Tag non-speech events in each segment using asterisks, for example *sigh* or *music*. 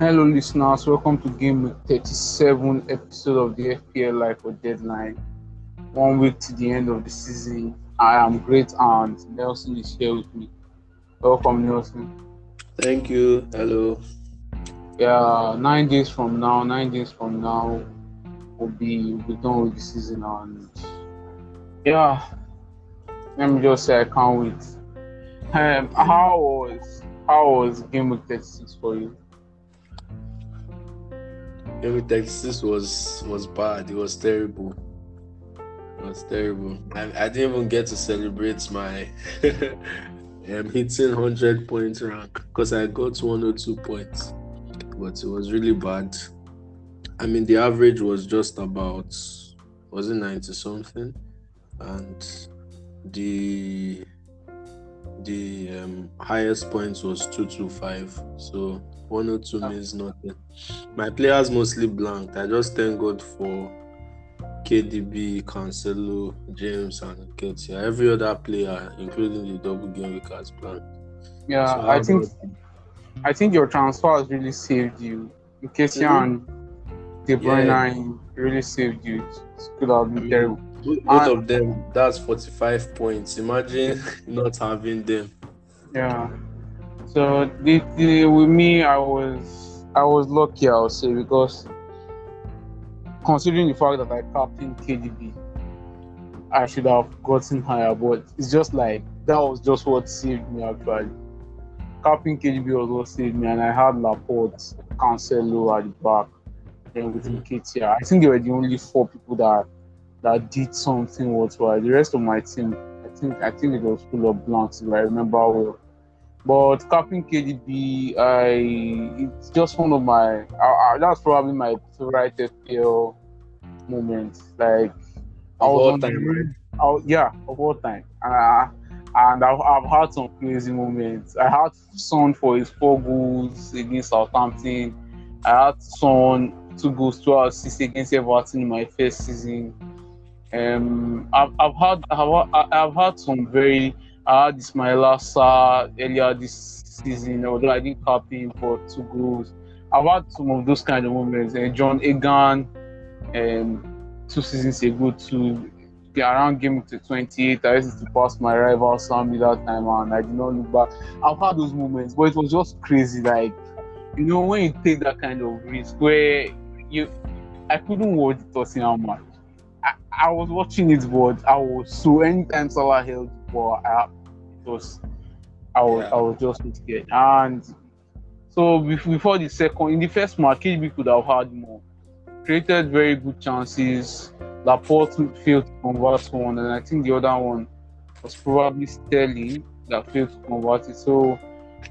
Hello, listeners. Welcome to Game Week 37 episode of the FPL Life or Deadline. One week to the end of the season. I am great, and Nelson is here with me. Welcome, Nelson. Thank you. Hello. Yeah, nine days from now, nine days from now, we'll be we'll be done with the season, and yeah, let me just say I can't wait. Um, how was how was Game Week 36 for you? Every Texas was was bad. It was terrible. It was terrible. I, I didn't even get to celebrate my *laughs* um, hitting hundred points rank because I got one or two points, but it was really bad. I mean, the average was just about was it ninety something, and the the um, highest points was two two five. So one or two means nothing. My players mostly blanked. I just thank God for KDB, Cancelo, James, and Nketiah. Every other player, including the double game week, has blanked. Yeah, So I think I think your transfer has really saved you. Nketiah Mhm. and De Bruyne really saved you. It could have been terrible. Both both And- of them, that's 45 points. Imagine *laughs* not having them. Yeah. So the, the, with me, I was I was lucky, I would say, because considering the fact that I captained KDB, I should have gotten higher. But it's just like that was just what saved me actually. Captain KDB was what saved me, and I had Laporte, Cancelo at the back, then with Mhm. Nketiah. I think they were the only four people that that did something worthwhile. The rest of my team, I think I think it was full of blanks if I remember well. But Captain KDB, I it's just one of my I, I, that's probably my favorite FPL moment. Like I Of was all on the time, road- I yeah, of all time. Uh, and I've, I've had some crazy moments. I had Son for his four goals against Southampton. I had Son two goals, two assists against Everton in my first season. Um, I've, I've had I've, I've had some very I had Ismaila Sarr earlier this season, although I didn't captain him for two goals. I've had some of those kind of moments. And John Egan, um, two seasons ago, to around game to 28, I used to pass my rival Sammy that time, and I did not look back. I've had those moments, but it was just crazy. Like, you know, when you take that kind of risk, where you, I couldn't watch the Tottenham match. I, I was watching it, but I was so anytime Salah held the I, was, I was, Yeah. I was just scared. And so before the second, in the first match, KDB could have had more. Created very good chances. Laporte failed to convert one, and I think the other one was probably Sterling that failed to convert it. So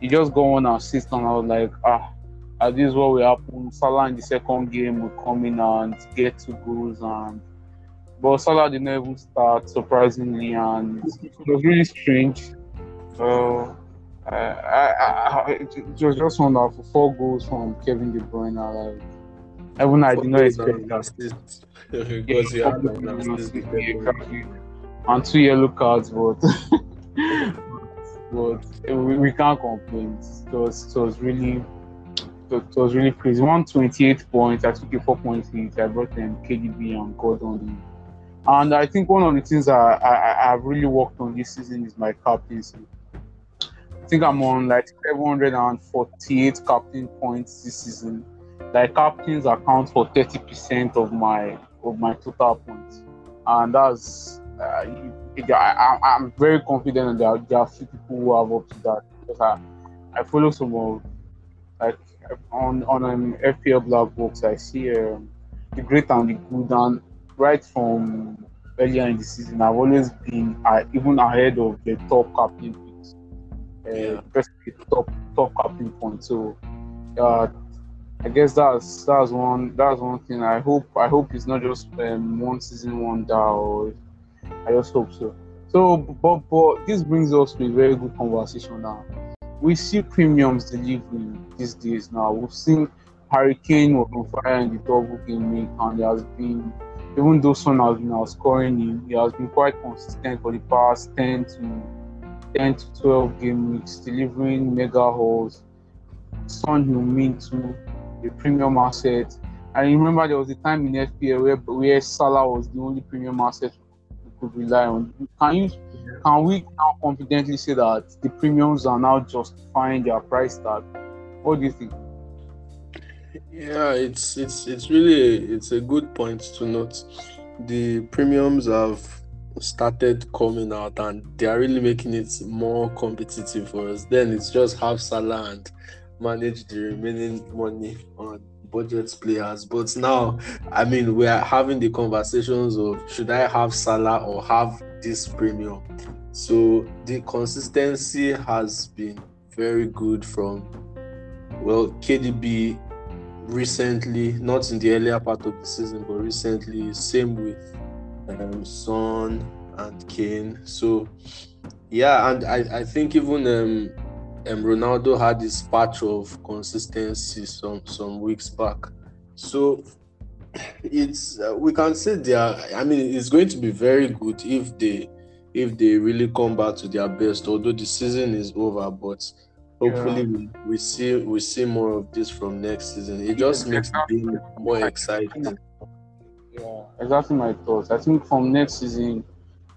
he just got one assist, and I was like, ah, this is what will happen. Salah in the second game will come in and get two goals, and but Salah did not even start surprisingly, and it was really strange. So I, I, I, it was just wonderful. Four goals from Kevin De Bruyne, like even I did not expect that. Because you had an Yeah, and two yellow cards, but *laughs* but we, we can't complain. It was, it was really it was really crazy. 128 points. I took a 4.8. I brought them KDB and Gordon. And I think one of the things I, I, I've really worked on this season is my captaincy. I think I'm on like 748 captain points this season. Like captains account for 30% of my of my total points, and that's uh, I, I'm very confident that there are, few people who have up to that. Because I, I follow some of like on on um, FPL blog books I see um, the great and the good. And right from earlier in the season I've always been uh, even ahead of the top captain Yeah. especially top top captain points. So uh, I guess that's that's one that's one thing. I hope I hope it's not just um, one season wonder or I just hope so. So but but this brings us to a very good conversation now. We see premiums delivering these days now. We've seen Harry Kane was on fire in the double game week and there has been even though Son has been outscoring him, he has been quite consistent for the past 10 to 10 to 12 game weeks, delivering mega hauls. Son Heung-min too a premium asset. I remember there was a time in FPL where where Salah was the only premium asset we could rely on. Can you can we now confidently say that the premiums are now justifying their price tag? What do you think? Yeah, it's it's it's really it's a good point to note. The premiums have started coming out and they are really making it more competitive for us. Then it's just have Salah and manage the remaining money on budget players. But now, I mean, we are having the conversations of should I have Salah or have this premium? So the consistency has been very good from well, KDB recently, not in the earlier part of the season, but recently, same with um, Son and Kane. So, yeah, and I, I think even um, um, Ronaldo had this patch of consistency some some weeks back. So *clears throat* it's uh, we can say they are. I mean, it's going to be very good if they if they really come back to their best. Although the season is over, but hopefully yeah. we, we see we see more of this from next season. It just makes the game more exciting. Yeah, exactly my thoughts. I think from next season,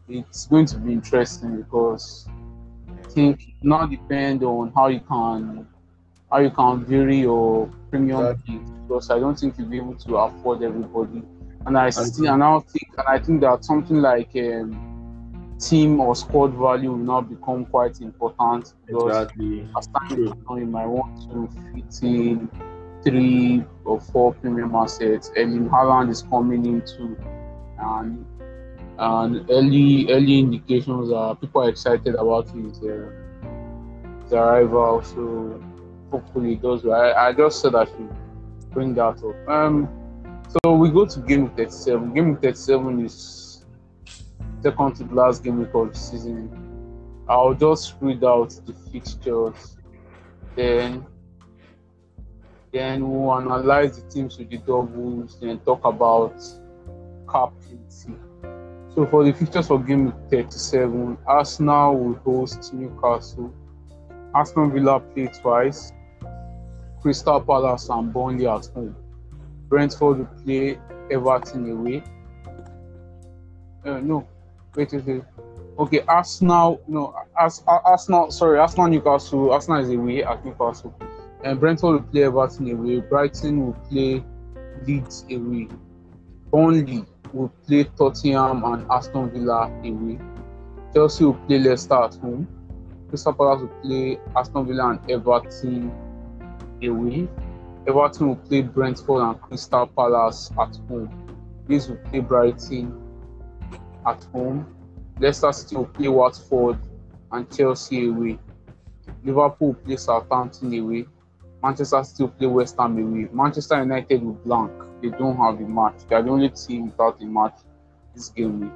it's going to be interesting because I think now depend on how you can how you can vary your premium exactly. because I don't think you'll be able to afford everybody. And I still and I think and I think that something like um, team or squad value will now become quite important because exactly. as time goes on, you might want to fit in three or four premium assets. Mean, Haaland is coming into, and and early early indications are people are excited about his uh, arrival. So hopefully does. I, I just said I should bring that up. Um, so we go to game 37. Game 37 is second to the last game week of the season. I'll just read out the fixtures. Then then we'll analyze the teams with the doubles, then talk about captaincy. So for the fixtures for game 37, Arsenal will host Newcastle. Aston Villa play twice. Crystal Palace and Burnley at home. Brentford will play Everton away. Uh, no, wait, wait, wait. Okay, Arsenal, no, As, Arsenal, sorry, Arsenal Newcastle. Arsenal is away at Newcastle and Brentford will play Everton away. Brighton will play Leeds away. Burnley will play Tottenham and Aston Villa away. Chelsea will play Leicester at home. Crystal Palace will play Aston Villa and Everton away. Everton will play Brentford and Crystal Palace at home. Leeds will play Brighton at home. Leicester City will play Watford and Chelsea away. Liverpool will play Southampton away. Manchester still play West Ham away. Manchester United will blank. They don't have a match. They are the only team without a match this game week.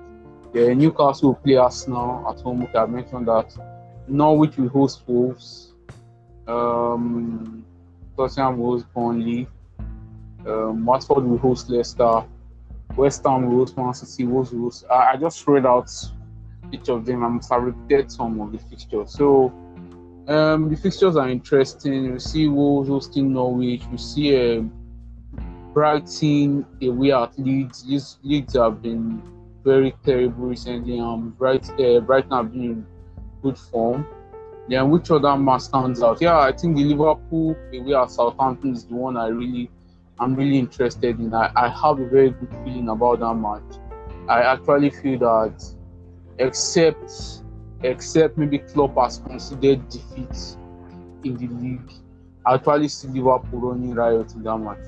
The Newcastle will play Arsenal at home. Okay, I mentioned that. Norwich will host Wolves. Um, Tottenham will host Burnley. Um, Watford will host Leicester. West Ham will host Man City. Wolves will host. I, I just read out each of them. I must have repeated some of the fixtures. So um, the fixtures are interesting. We see Wolves hosting Norwich. We see um, Brighton away at Leeds. These Leeds have been very terrible recently. Um, Bright, uh, Brighton have been in good form. Then which other match stands out? Yeah, I think the Liverpool away at Southampton is the one I really, I'm really interested in. I, I have a very good feeling about that match. I actually feel that, except except maybe Klopp has considered defeat in the league. I actually see Liverpool running riot in that match.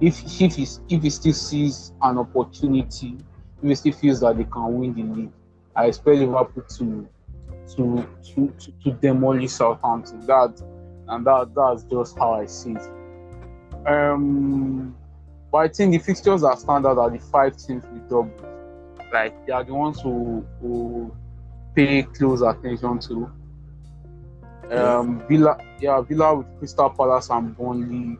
If if he, if he still sees an opportunity, if he still feels that they can win the league, I expect Liverpool to to to, to, to demolish Southampton. That and that that's just how I see it. Um, but I think the fixtures are standard are the five teams we double. Like they are the ones who who pay close attention to. Um, Villa, yeah, Villa with Crystal Palace and Burnley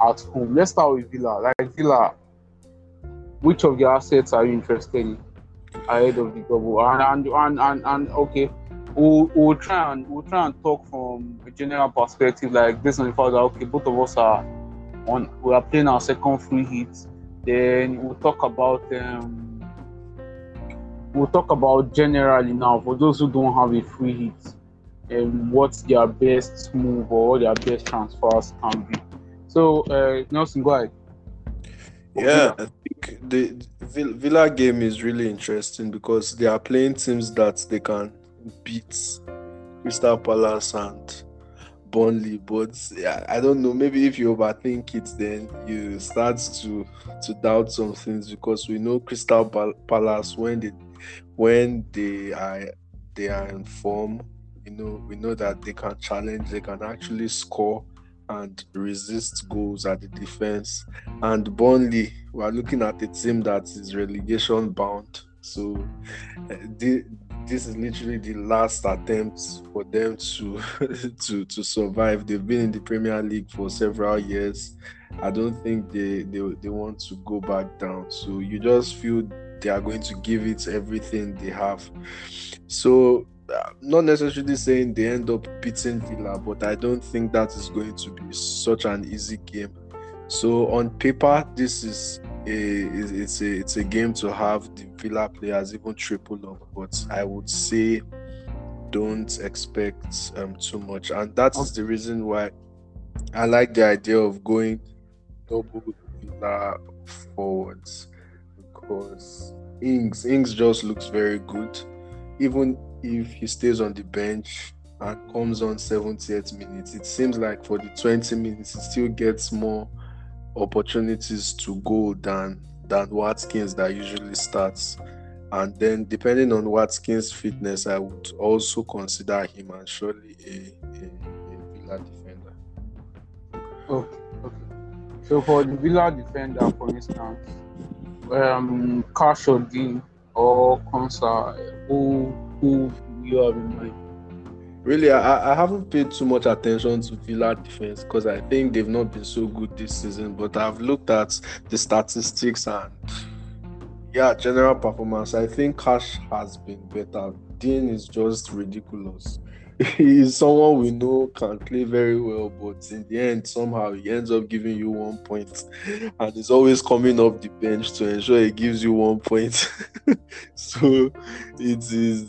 at home. Let's start with Villa. Like Villa, which of the assets are you interested in ahead of the double? And and and and, and okay, we'll, we'll try and we'll try and talk from a general perspective, like based on the fact that okay, both of us are on we are playing our second free hit. Then we'll talk about um, we'll talk about generally now for those who don't have a free hit and what's their best move or their best transfers can be. So uh, Nelson, go ahead. Yeah, I think the Villa game is really interesting because they are playing teams that they can beat Crystal Palace and Burnley. But yeah, I don't know. Maybe if you overthink it, then you start to to doubt some things because we know Crystal Palace when they when they are they are in form. You know, we know that they can challenge. They can actually score and resist goals at the defense. And Burnley, we are looking at a team that is relegation bound. So uh, the, this is literally the last attempt for them to *laughs* to to survive. They've been in the Premier League for several years. I don't think they, they they want to go back down. So you just feel they are going to give it everything they have. So not necessarily saying they end up beating Villa, but I don't think that is going to be such an easy game. So on paper, this is a it's a it's a game to have the Villa players even triple up, but I would say don't expect um too much, and that is the reason why I like the idea of going double Villa forwards because Ings Ings just looks very good, even if he stays on the bench and comes on 70th minutes, it seems like for the 20 minutes he still gets more opportunities to go than than Watkins that usually starts. And then depending on Watkins' fitness, I would also consider him and surely a, a, a Villa defender. Okay, okay. So for the Villa defender, for instance, um, Digne or Konsa, who who you have in mind? Really, I, I haven't paid too much attention to Villa defense because I think they've not been so good this season. But I've looked at the statistics and yeah, general performance. I think Cash has been better. Digne is just ridiculous. He's someone we know can play very well, but in the end, somehow he ends up giving you one point, and he's always coming off the bench to ensure he gives you one point. *laughs* so it is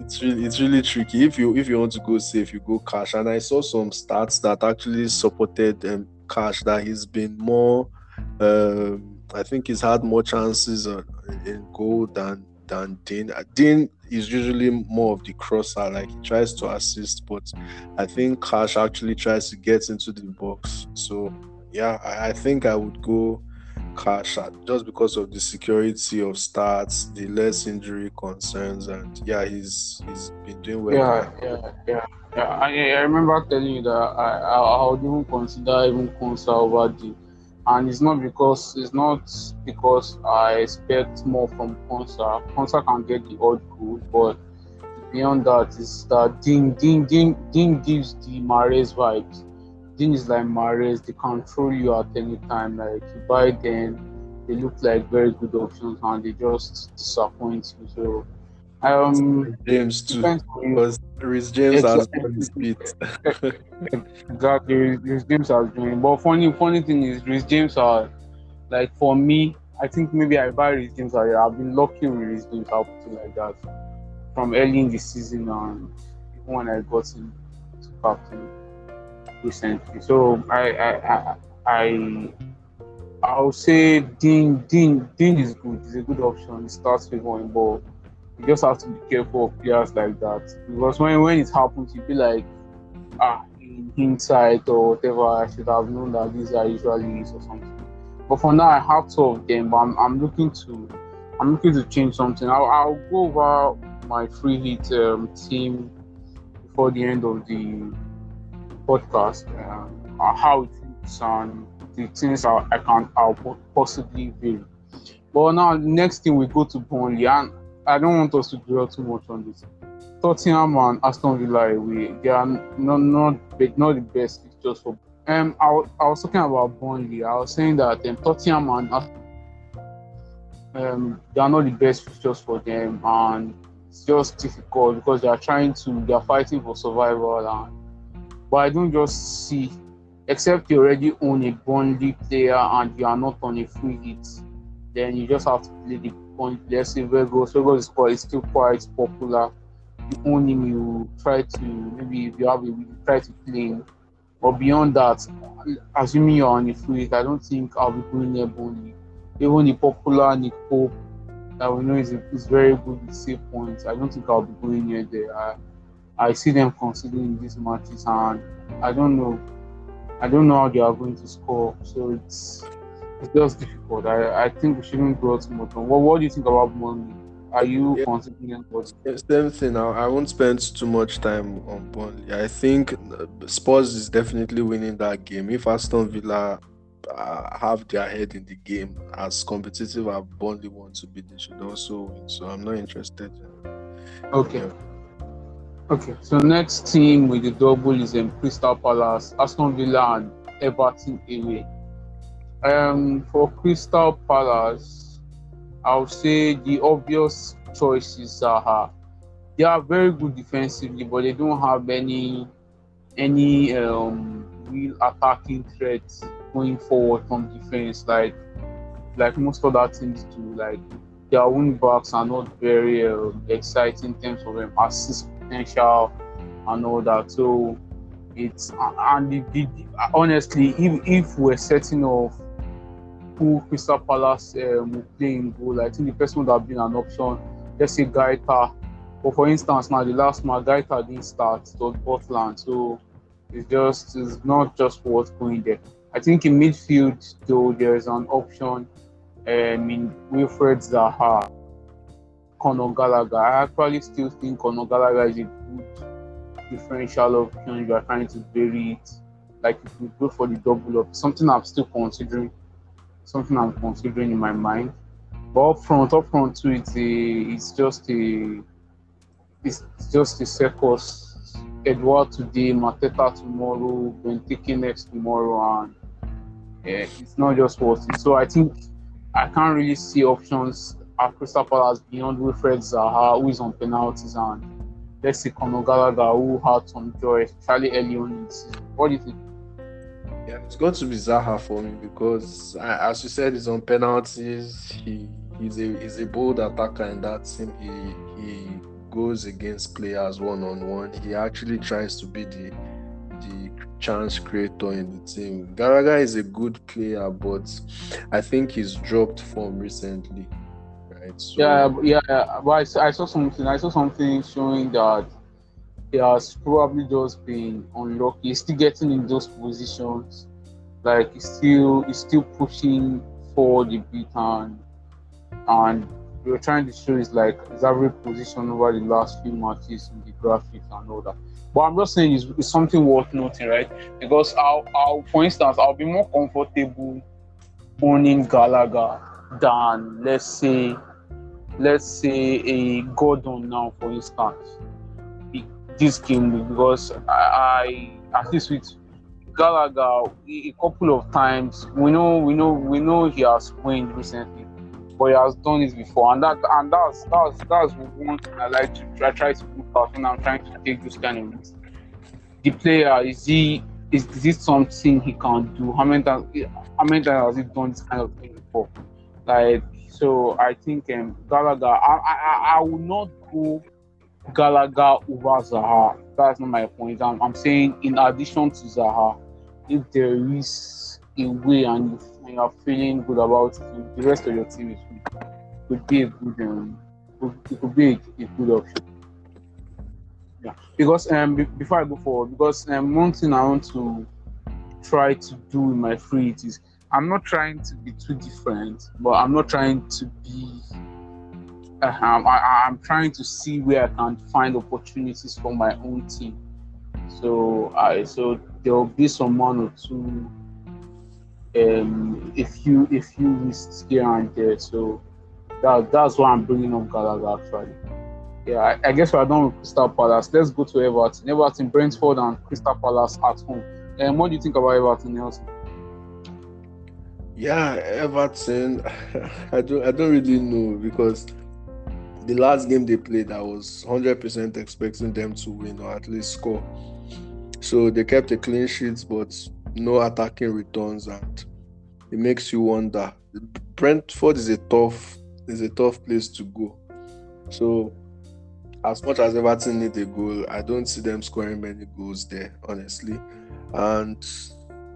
it's really it's really tricky. If you if you want to go safe, you go Cash. And I saw some stats that actually supported um, Cash that he's been more. Um, I think he's had more chances on, in goal than than Digne. Uh, Digne is usually more of the crosser, like he tries to assist, but I think Cash actually tries to get into the box. So yeah, I, I think I would go Cash just because of the security of starts, the less injury concerns, and yeah, he's he's been doing well. Yeah, yeah, yeah, yeah. I, I remember telling you that I, I, I would even consider even Konsa over the, and it's not because it's not because I expect more from Konsa. Konsa can get the odd goal, but beyond that is that Digne Digne Digne Digne gives the Mahrez vibes Digne is like Mahrez, they control you at any time. Like you buy them, they look like very good options and they just disappoint you. So um James too because Reece James has his beat. exactly, Reece James has doing. But funny funny thing is Reece James are like for me, I think maybe I buy Reece James. I, I've been lucky with Reece James, I'll put it like that. From early in the season and even when I got him to captain recently. So I I I, I I'll say Digne Digne Digne is good. It's a good option. It starts favoring, but you just have to be careful of players like that because when when it happens, you feel like ah in hindsight or whatever, I should have known that these are usually or something. But for now, I have two of them. But I'm, I'm looking to I'm looking to change something. I'll, I'll go over my free hit um, team before the end of the podcast, uh, how it looks and the things I, I can I'll possibly vary. But now, next thing we go to Burnley, and I don't want us to dwell too much on this. Tottenham and Aston Villa, we they are not not not the best fixtures for. Um, I, I was talking about Burnley. I was saying that um, Tottenham and um, they are not the best fixtures for them, and it's just difficult because they are trying to they are fighting for survival and but I don't just see except you already own a Burnley player and you are not on a free hit, then you just have to play the point. Let's say Weghorst. Weghorst is quite, is still quite popular. You own you try to maybe if you have a you try to play. But beyond that, assuming you're on a free I don't think I'll be going near. Even the popular Nick that we know is, is very good with save points. I don't think I'll be going near there. I, I see them considering these matches and I don't know. I don't know how they are going to score. So it's it's just difficult. I, I think we shouldn't go too much on. What what do you think about Burnley? Are you yeah. considering what same thing now? I won't spend too much time on Burnley. I think uh, Spurs is definitely winning that game. If Aston Villa uh, have their head in the game as competitive as Burnley want to be, they should also win. So I'm not interested. Okay. Yeah. Okay, so next team with the double is in Crystal Palace, Aston Villa, and Everton away. Um, for Crystal Palace, I would say the obvious choice is Zaha. They are very good defensively, but they don't have any any um, real attacking threats going forward from defense like like most other teams do. Like their wing backs are not very uh, exciting in terms of um, assist potential and all that. So it's and the, the, honestly, if if we're setting off who Crystal Palace um, play in goal, I think the person would have been an option. Let's say Guaita. But for instance, now the last match, Guaita didn't start, it was Butland. So it's just it's not just what's going there. I think in midfield, though, there's an option um, in Wilfried Zaha Conor Gallagher. I actually still think Conor Gallagher is a good differential option you are trying to bury it. Like if you go for the double up, something I'm still considering, something I'm considering in my mind. But up front, up front too, it's a, it's just a, it's just a circus. Edouard today, Mateta tomorrow, Benteke next tomorrow, and yeah, it's not just what. So I think I can't really see options at Crystal Palace beyond Wilfried Zaha, who is on penalties, and let's say Conor Gallagher, who had some joy, especially early on in the season. What do you think? Yeah, it's got to be Zaha for me because, as you said, he's on penalties. He he's a he's a bold attacker in that team. He he goes against players one on one. He actually tries to be the the chance creator in the team. Gallagher is a good player, but I think he's dropped form recently right? So, yeah, yeah. But I, I saw something. I saw something showing that has probably just been unlucky. He's still getting in those positions. Like he's still he's still pushing for the bit and and we are trying to show his like his average position over the last few matches in the graphics and all that. But I'm just saying it's, it's something worth noting, right? Because I'll, I'll for instance I'll be more comfortable owning Gallagher than let's say let's say a Gordon now, for instance, this game because I, I at least with Gallagher a couple of times we know we know we know he has won recently, but he has done this before, and that and that's that's that's one thing I like to try, try to look out when I'm trying to take this kind of. The player is he is, is this something he can do? How many times how many times has he done this kind of thing before? Like so I think um, Gallagher, I, I, I will not go Gallagher over Zaha. That's not my point. I'm, I'm saying in addition to Zaha, if there is a way and you are feeling good about it, the rest of your team is good, could be a good um, it could be a, a good option. Yeah, because um be, before I go forward, because um one thing I want to try to do in my free is I'm not trying to be too different, but I'm not trying to be. Uh, I, am trying to see where I can find opportunities for my own team. So I so there will be some one or two, um, a few a few risks here and there. So that that's why I'm bringing up Gallagher actually. Yeah, I, I guess we're done with Crystal Palace. Let's go to Everton. Everton, Brentford, and Crystal Palace at home. And um, what do you think about Everton, Nelson? Yeah, Everton. *laughs* I don't. I don't really know because the last game they played, I was hundred percent expecting them to win or at least score. So they kept a clean sheet, but no attacking returns, and it makes you wonder. Brentford is a tough is a tough place to go. So as much as Everton need a goal, I don't see them scoring many goals there, honestly. And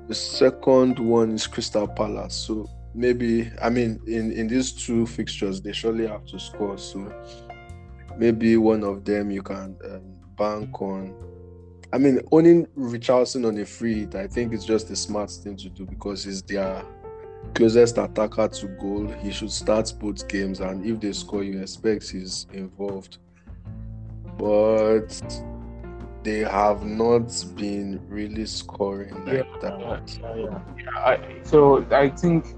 the second one is Crystal Palace. So maybe I mean in in these two fixtures they surely have to score. So maybe one of them you can um, bank on. I mean, owning Richarlison on a free hit, I think it's just a smart thing to do because he's their closest attacker to goal. He should start both games, and if they score, you expect he's involved. But they have not been really scoring like yeah, that. Yeah, yeah. I, so I think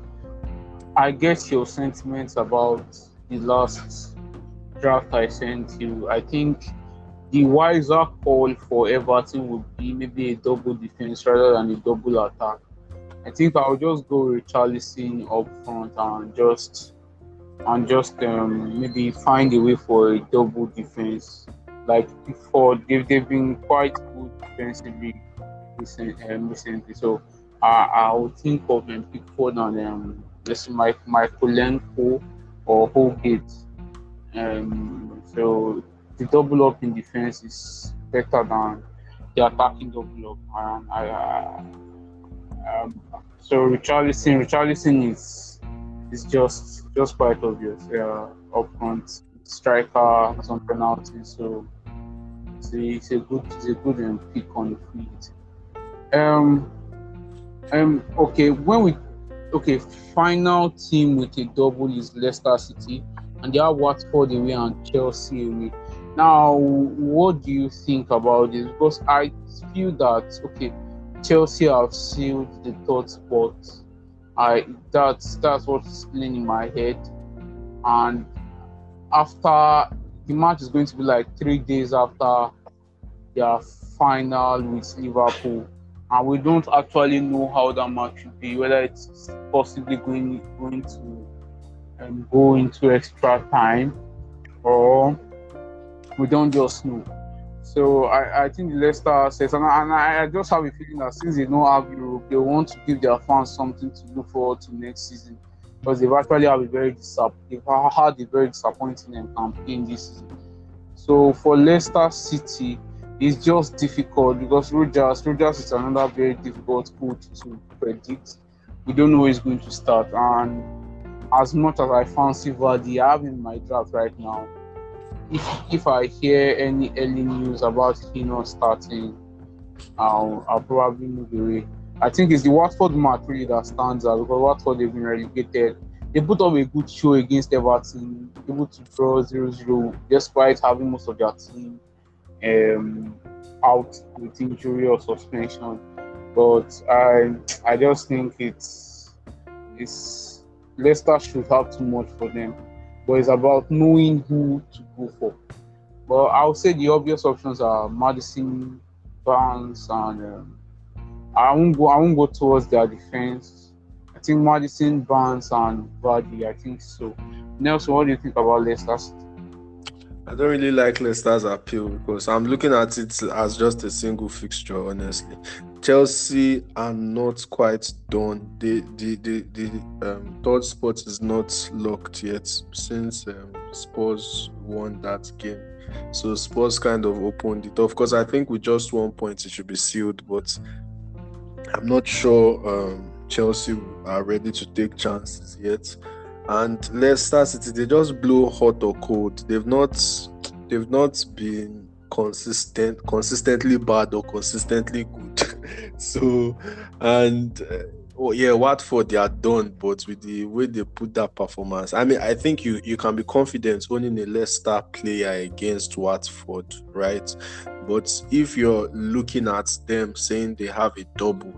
I get your sentiments about the last draft I sent you. I think the wiser call for Everton would be maybe a double defense rather than a double attack. I think I'll just go with Charlison up front and just and just um, maybe find a way for a double defense. Like before, they've, they've been quite good defensively um, recently. So uh, I would think of um, Pickford and um, let's Mike Mykolenko or Holgate. Um, so the double up in defense is better than the attacking double up. And I, I um, so Richarlison, Richarlison is is just just quite obvious. Yeah, up front, striker, some penalties. So it's a, it's a good it's a good um, pick on the field. Um, um, okay, when we okay, final team with a double is Leicester City, and they are Watford away and Chelsea away. Now, what do you think about this? Because I feel that okay, Chelsea have sealed the third spot. I that's that's what's playing in my head. And after the match is going to be like three days after their final with Liverpool. And we don't actually know how that match will be, whether it's possibly going going to um, go into extra time or we don't just know. So I, I think Leicester says, and, I, and I just have a feeling that since they don't have Europe, they want to give their fans something to look forward to next season because they've actually have a very disapp- they've had a very disappointing campaign this season. So for Leicester City, it's just difficult because Rodgers, Rodgers is another very difficult coach to predict. We don't know where he's going to start, and as much as I fancy Vardy, I have in my draft right now if if I hear any early news about him not starting, I'll, I'll probably move away. I think it's the Watford match really that stands out because Watford they've been relegated. They put up a good show against Everton, able to draw 0-0 despite having most of their team um, out with injury or suspension. But I I just think it's it's Leicester should have too much for them but it's about knowing who to go for. But I would say the obvious options are Maddison, Barnes, and um, I won't go. I won't go towards their defense. I think Maddison, Barnes, and Vardy. I think so. Nelson, what do you think about Leicester? I don't really like Leicester's appeal because I'm looking at it as just a single fixture, honestly. Chelsea are not quite done. The the the, the um, third spot is not locked yet since um, Spurs won that game. So Spurs kind of opened it. Of course, I think with just one point it should be sealed, but I'm not sure um, Chelsea are ready to take chances yet. And Leicester City, they just blow hot or cold. They've not they've not been consistent consistently bad or consistently good *laughs* so and uh, oh yeah watford they are done but with the way they put that performance i mean i think you you can be confident owning a leicester player against watford right but if you're looking at them saying they have a double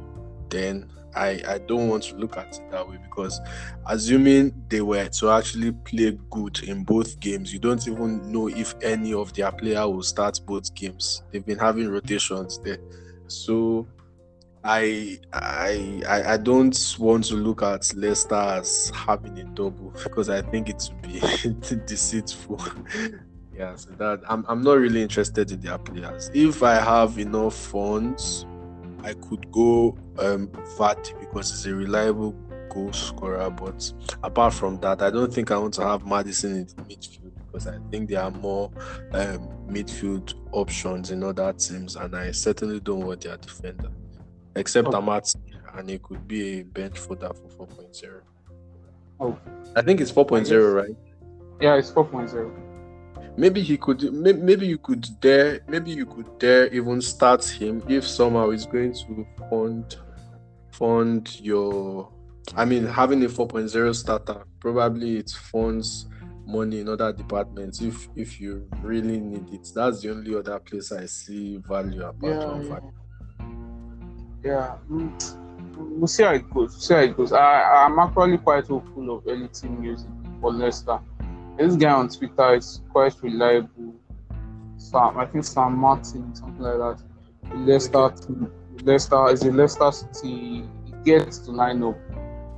then I, I don't want to look at it that way because assuming they were to actually play good in both games, you don't even know if any of their player will start both games. They've been having rotations there. So I I I don't want to look at Leicester as having a double because I think it would be *laughs* deceitful. *laughs* yeah, so that I'm I'm not really interested in their players. If I have enough funds I could go um, Vardy because he's a reliable goal scorer. But apart from that, I don't think I want to have Maddison in midfield because I think there are more um, midfield options in other teams, and I certainly don't want their defender, except. Amat, and it could be a bench fodder for 4.0. Oh, I think it's 4.0, right? yeah, it's 4.0. Maybe he could. Maybe you could dare. Maybe you could dare even start him if somehow he's going to fund fund your. I mean, having a 4.0 starter probably it funds money in other departments if if you really need it. That's the only other place I see value apart Yeah, from yeah. Yeah, mm, we'll see how it goes. We'll see how it goes. I, I'm actually quite hopeful of early team music for Leicester. This guy on Twitter is quite reliable. Sam, I think Sam Martin, something like that. Leicester, Leicester is a Leicester City. He gets to line up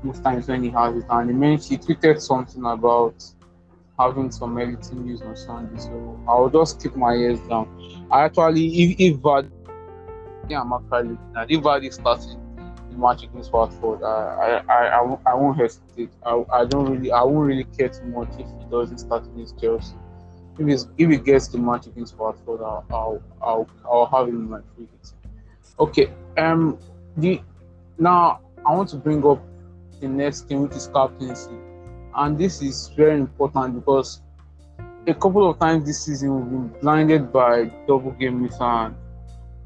most times when he has it, and he mentioned he tweeted something about having some team news on Sunday. So I'll just keep my ears down. I actually, if if Vardy yeah, I'm actually if Vardy starts in the match against Watford, I, I, I, I, won't, hesitate. I, I don't really, I won't really care too much if he doesn't start against Chelsea. If, if he gets the match against Watford, I'll, I'll, I'll, I'll have him in my free. Okay. Um. The now I want to bring up the next thing, which is captaincy, and this is very important because a couple of times this season we've been blinded by double game weeks and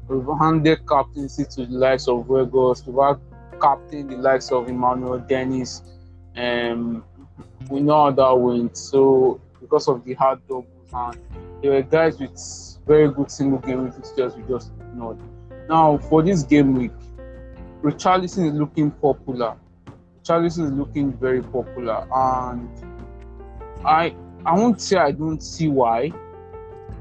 we've handed captaincy to the likes of Weghorst, we've had captain the likes of Emmanuel Dennis, um, we know how that went. So because of the hard doubles and there were guys with very good single game fixtures we just ignored. Now for this game week, Richarlison is looking popular. Richarlison is looking very popular, and I I won't say I don't see why,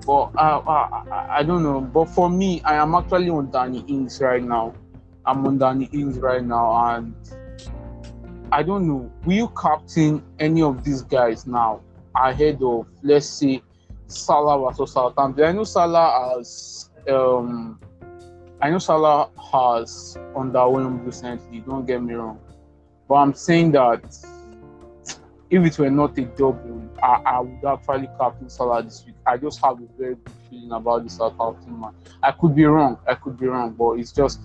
but I, I- I don't know. But for me, I am actually on Danny Ings right now. I'm on Danny Ings right now, and I don't know. Will you captain any of these guys now ahead of, let's say, Salah versus Southampton? I know Salah has, um, I know Salah has underwhelmed recently. Don't get me wrong, but I'm saying that if it were not a double, I, I would actually captain Salah this week. I just have a very good feeling about the Southampton man. I could be wrong, I could be wrong, but it's just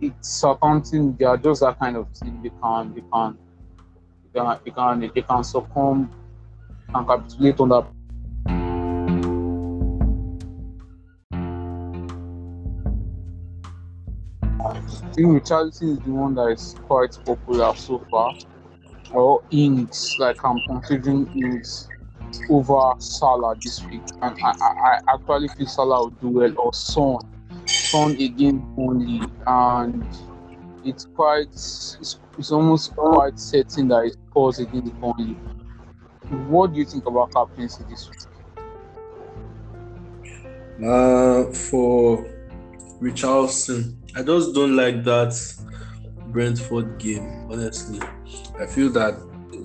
it's Southampton. They are just that kind of team. They can, they can, they can, they can, they can succumb and capitulate on that. I think Richarlison is the one that is quite popular so far or Ings, like I'm considering Ings over Salah this week, and I, I, I actually feel Salah will do well, or Son, Son again only, and it's quite, it's, it's almost quite certain that it's pause against only. What do you think about captaincy this week? Uh, for Richarlison, I just don't like that Brentford game. Honestly, I feel that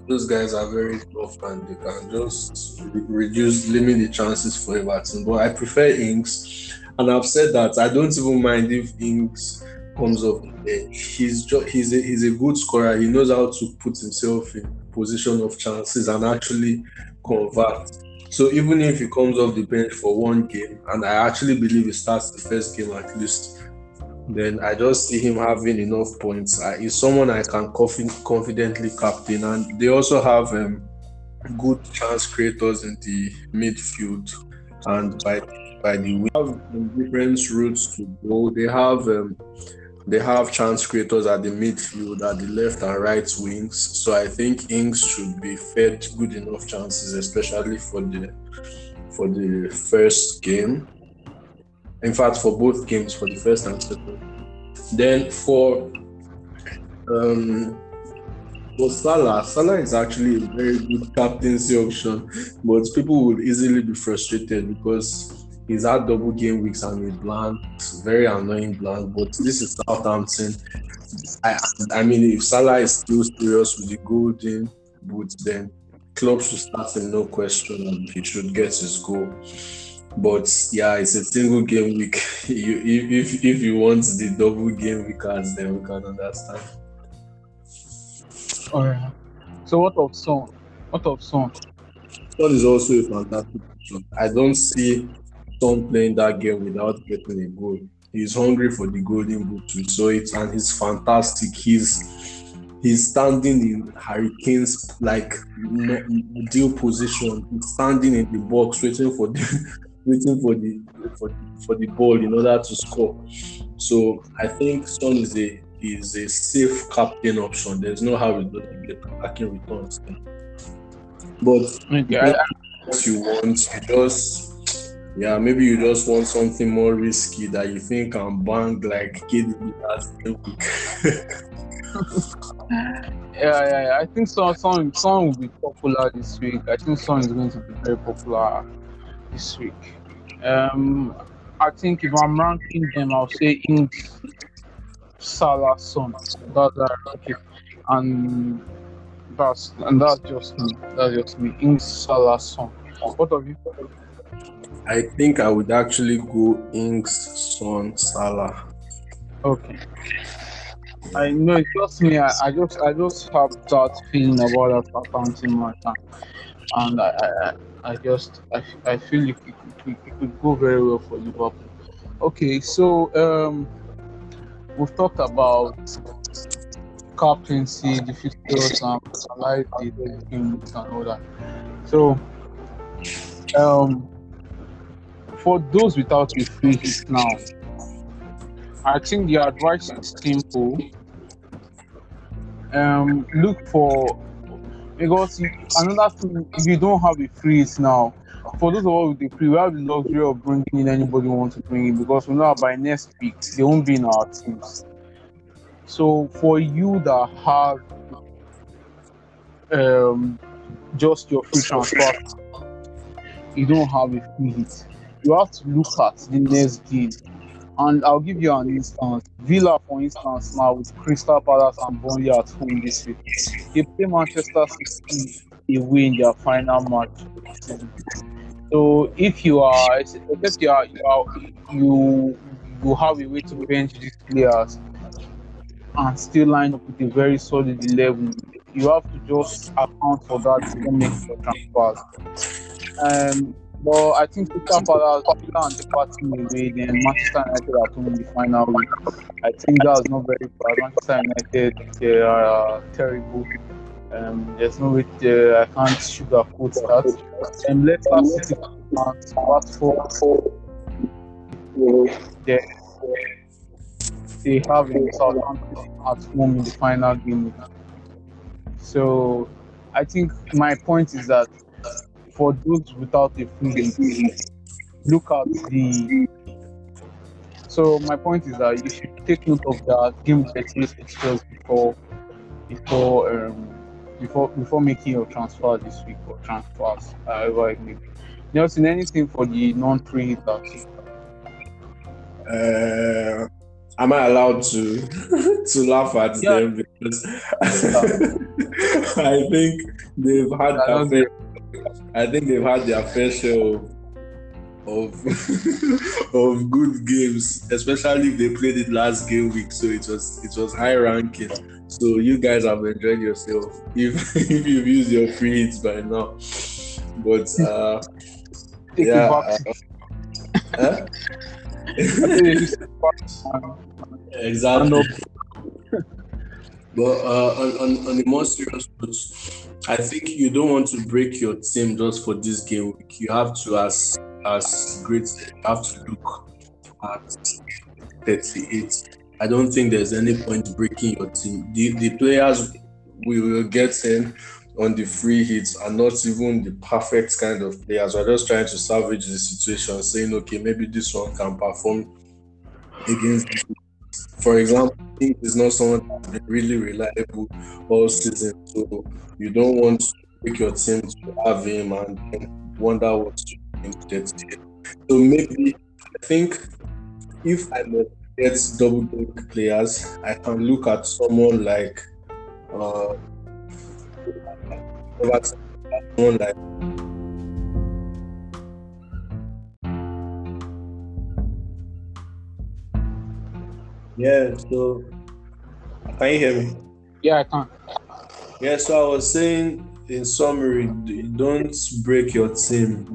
those guys are very tough and they can just re- reduce, limit the chances for Everton. But I prefer Ings, and I've said that I don't even mind if Ings comes off the bench. He's just he's a he's a good scorer. He knows how to put himself in position of chances and actually convert. So even if he comes off the bench for one game, and I actually believe he starts the first game at least, then I just see him having enough points. Uh, he's someone I can confi- confidently captain, and they also have um, good chance creators in the midfield. And by by the way, have different routes to go. They have um, they have chance creators at the midfield, at the left and right wings. So I think Ings should be fed good enough chances, especially for the for the first game. In fact, for both games, for the first and second. Then for um for Salah, Salah is actually a very good captaincy option, but people would easily be frustrated because he's had double game weeks and a blank, very annoying blank. But this is Southampton. I, I mean, if Salah is still serious with the golden boot, then Klopp should start him, no question, and he should get his goal. But yeah, it's a single game week. *laughs* you if, if if you want the double game week cards, then we can understand. Oh yeah. So what of Son? What of Son? Son is also a fantastic option. I don't see Son playing that game without getting a goal. He's hungry for the golden boot. We saw it, and he's fantastic. He's he's standing in Harry Kane's like deal position. He's standing in the box, waiting for the waiting for the for, for the ball in order to score. So I think Son is a is a safe captain option. There's no how we don't get attacking returns. But okay. what you want, you just yeah, maybe you just want something more risky that you think can bang like KDB last *laughs* yeah, yeah, yeah, I think Son, Son, Son will be popular this week. I think Son is going to be very popular this week. Um, I think if I'm ranking them, I'll say Ings, Salah, Son. That's okay. And that's and that's just me. That's just me. Ings, Salah, Son. What of you? I think I would actually go Ings, Son, Salah. Okay. I know it's just me. I, I just I just have that feeling about that accounting matter, and I I, I just I, I feel it, it, it, could go very well for Liverpool. Okay, so um, we've talked about captaincy, the fixtures, and personalize the teams and all that. So um, for those without a free now, I think the advice is simple. Um, look for because another thing, if you don't have a freeze now, for those of us with the free, we have the luxury of bringing in anybody we want to bring in because we know by next week they won't be in our teams. So for you that have um, just your free transfer, you don't have a free hit. You have to look at the next game and I'll give you an instance. Villa, for instance, now with Crystal Palace and Burnley at home this week, they play Manchester City away in their final match. So if you are, except you are, you are, you you have a way to bench these players and still line up with a very solid eleven, you have to just account for that to make your transfers. Um, but I think Crystal Palace, Villa the party away, then Manchester United are home in the final week. I think that's not very bad. Manchester United, they are uh, terrible. Um, there's no way to, I can't sugarcoat that. And Leicester City and Watford, they, they have in Southampton at home in the final game. So I think my point is that for those without a free look at the. So my point is that you should take note of that game checklist extras before before um before before making your transfer this week or transfers, however it may be. Nelson, anything for the non-free hitters? Uh, am I allowed to *laughs* to laugh at yeah. them because *laughs* I think they've had their I think they've had their fair share of *laughs* of, good games, especially if they played it last game week. So it was it was high ranking. So you guys have enjoyed yourself if *laughs* if you've used your free hits by now. But uh, yeah. Uh, *laughs* exactly. but uh, on, on, on the more serious note, I think you don't want to break your team just for this game week. You have to, as as great, have to look at 38. I don't think there's any point breaking your team. The the players we will get in on the free hits are not even the perfect kind of players. We're just trying to salvage the situation, saying, okay, maybe this one can perform against. For example, is not someone that's been really reliable all season. So you don't want to make your team to have him and wonder what to get. So maybe I think if I get double double players, I can look at someone like uh, someone like Yeah, so can you hear me? Yeah, I can. Yeah, so I was saying in summary, don't break your team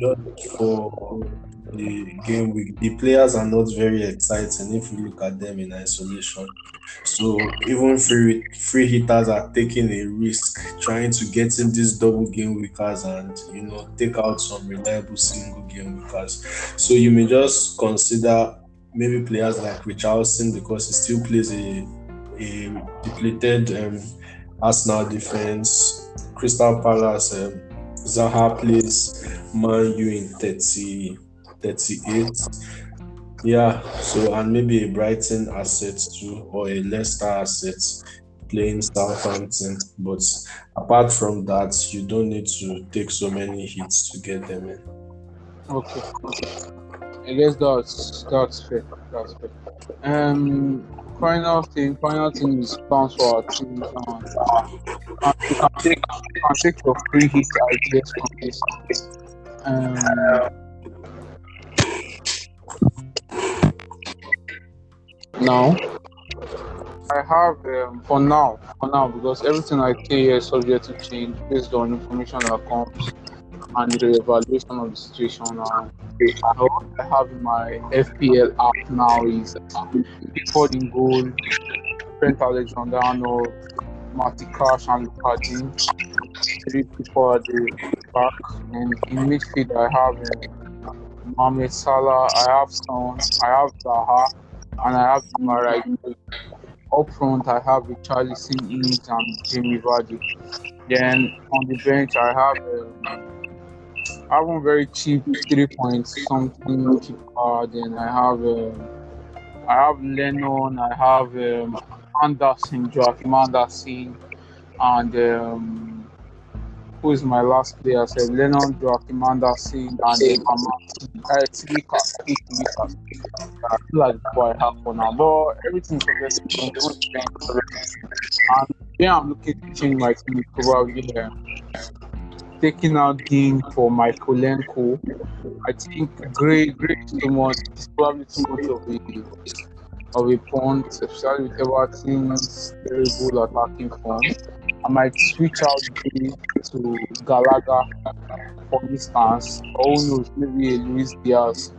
just for the game week. The players are not very exciting if you look at them in isolation. So even free free hitters are taking a risk trying to get in these double game weekers and you know take out some reliable single game weekers. So you may just consider maybe players like Richarlison because he still plays a a depleted um, Arsenal defense. Crystal Palace um, Zaha plays Man U in 30 38. Yeah, so and maybe a Brighton asset too, or a Leicester asset playing Southampton. But apart from that, you don't need to take so many hits to get them in. Okay. I guess that's that's fair. That's fair. Um, final thing, final thing is plans for our team. Um, and you can take, you can take your free hit ideas from this. Um, now, I have um, for now, for now, because everything I say is subject to change based on information that comes and the evaluation of the situation. And what I have my FPL app now is Pickford in goal, Trent Alexander-Arnold, Matty Cash, and Lukaku. Three people at the back, and in midfield I have uh, Mohamed Salah, I have Son, I have Zaha, and I have Demarai. Up front, I have Richarlison, Ings, and Jamie Vardy. Then on the bench, I have uh, I have one very cheap three points something cheaper. Then I have uh, I have Lennon, I have um, Andersen, Joachim Andersen, and um, who is my last player? I said Lennon, Joachim Andersen, and Amati. Uh, Tilika, Tilika. I feel like what I for now, but everything is progressing. And then I'm looking to change my team probably. Uh, taking out Digne for Mykolenko. I think Gray, Gray too much. Probably too much of a of a point, especially with Everton's terrible attacking form. I might switch out Gray to Gallagher, for instance. Who knows, maybe a Luis Diaz.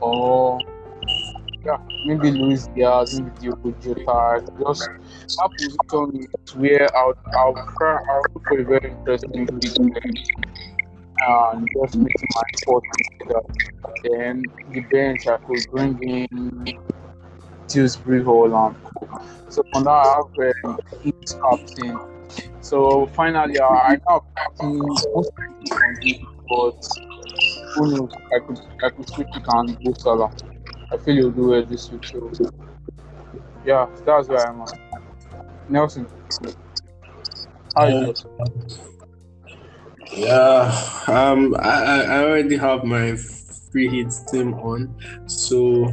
Or yeah, maybe Luis Diaz, maybe Diogo Jota. Just that position is where I'll, I'll, I'll look for a very interesting and just making my fourth together. Then the bench, I could bring in Dewsbury Hall So for now, I have each captain. So finally, uh, I know captain most but who knows? I could I could switch it and go Salah. I feel you'll do it this week. So yeah, that's where I'm at. Nelson, how yeah. you Yeah, um, I, I already have my free hit team on, so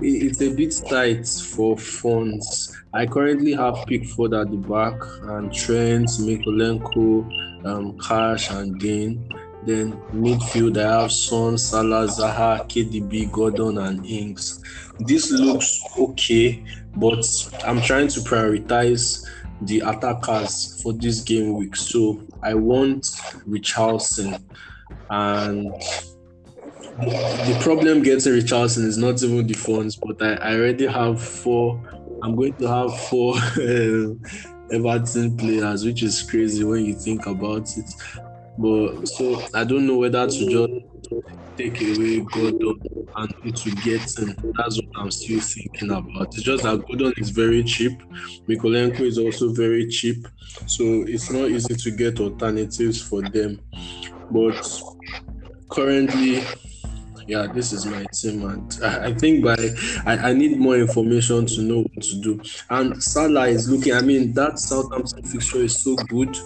it's a bit tight for funds. I currently have Pickford at the back and Trent, Mykolenko, um, Cash, and Digne. Then midfield, I have Son, Salah, Zaha, KDB, Gordon, and Ings. This looks okay, but I'm trying to prioritize the attackers for this game week. So I want Richarlison, and the problem getting Richarlison is not even the funds, but I, I already have four. I'm going to have four *laughs* eh, Everton players, which is crazy when you think about it. But so I don't know whether to just take away Gordon and to get him. That's what I'm still thinking about. It's just that Gordon is very cheap. Mykolenko is also very cheap. So it's not easy to get alternatives for them. But currently yeah, this is my team, and I, I think by I, I, need more information to know what to do. And Salah is looking. I mean, that Southampton fixture is so good,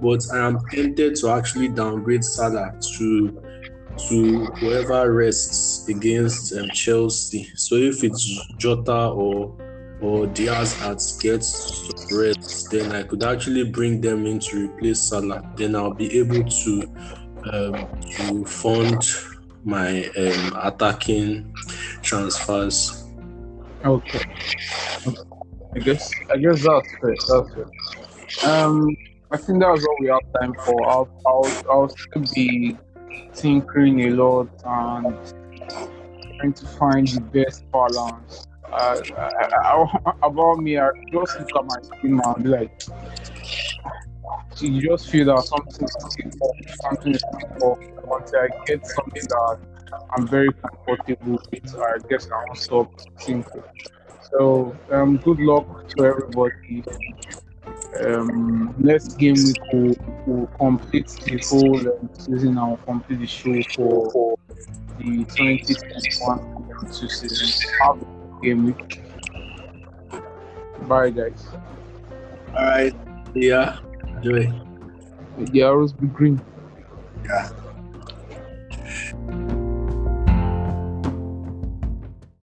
but I am tempted to actually downgrade Salah to to whoever rests against um, Chelsea. So if it's Jota or or Diaz that gets rest, then I could actually bring them in to replace Salah. Then I'll be able to um, to fund my um, attacking transfers. Okay. I guess I guess that's fair. That's fair. Um, I think that's all we have time for. I'll I'll, I'll still be tinkering a lot and trying to find the best balance. Uh, I, I, about me, I just look at my screen and be like, you just feel that something is off, something is off. Until I get something that I'm very comfortable with, I guess I won't stop thinking. So, um, good luck to everybody. Um, next game we will, will complete the whole um, season and we'll complete the show for, for the 2021 season. Have a game week. Bye, guys. All right. Yeah. Enjoy. The arrows be green. Yeah.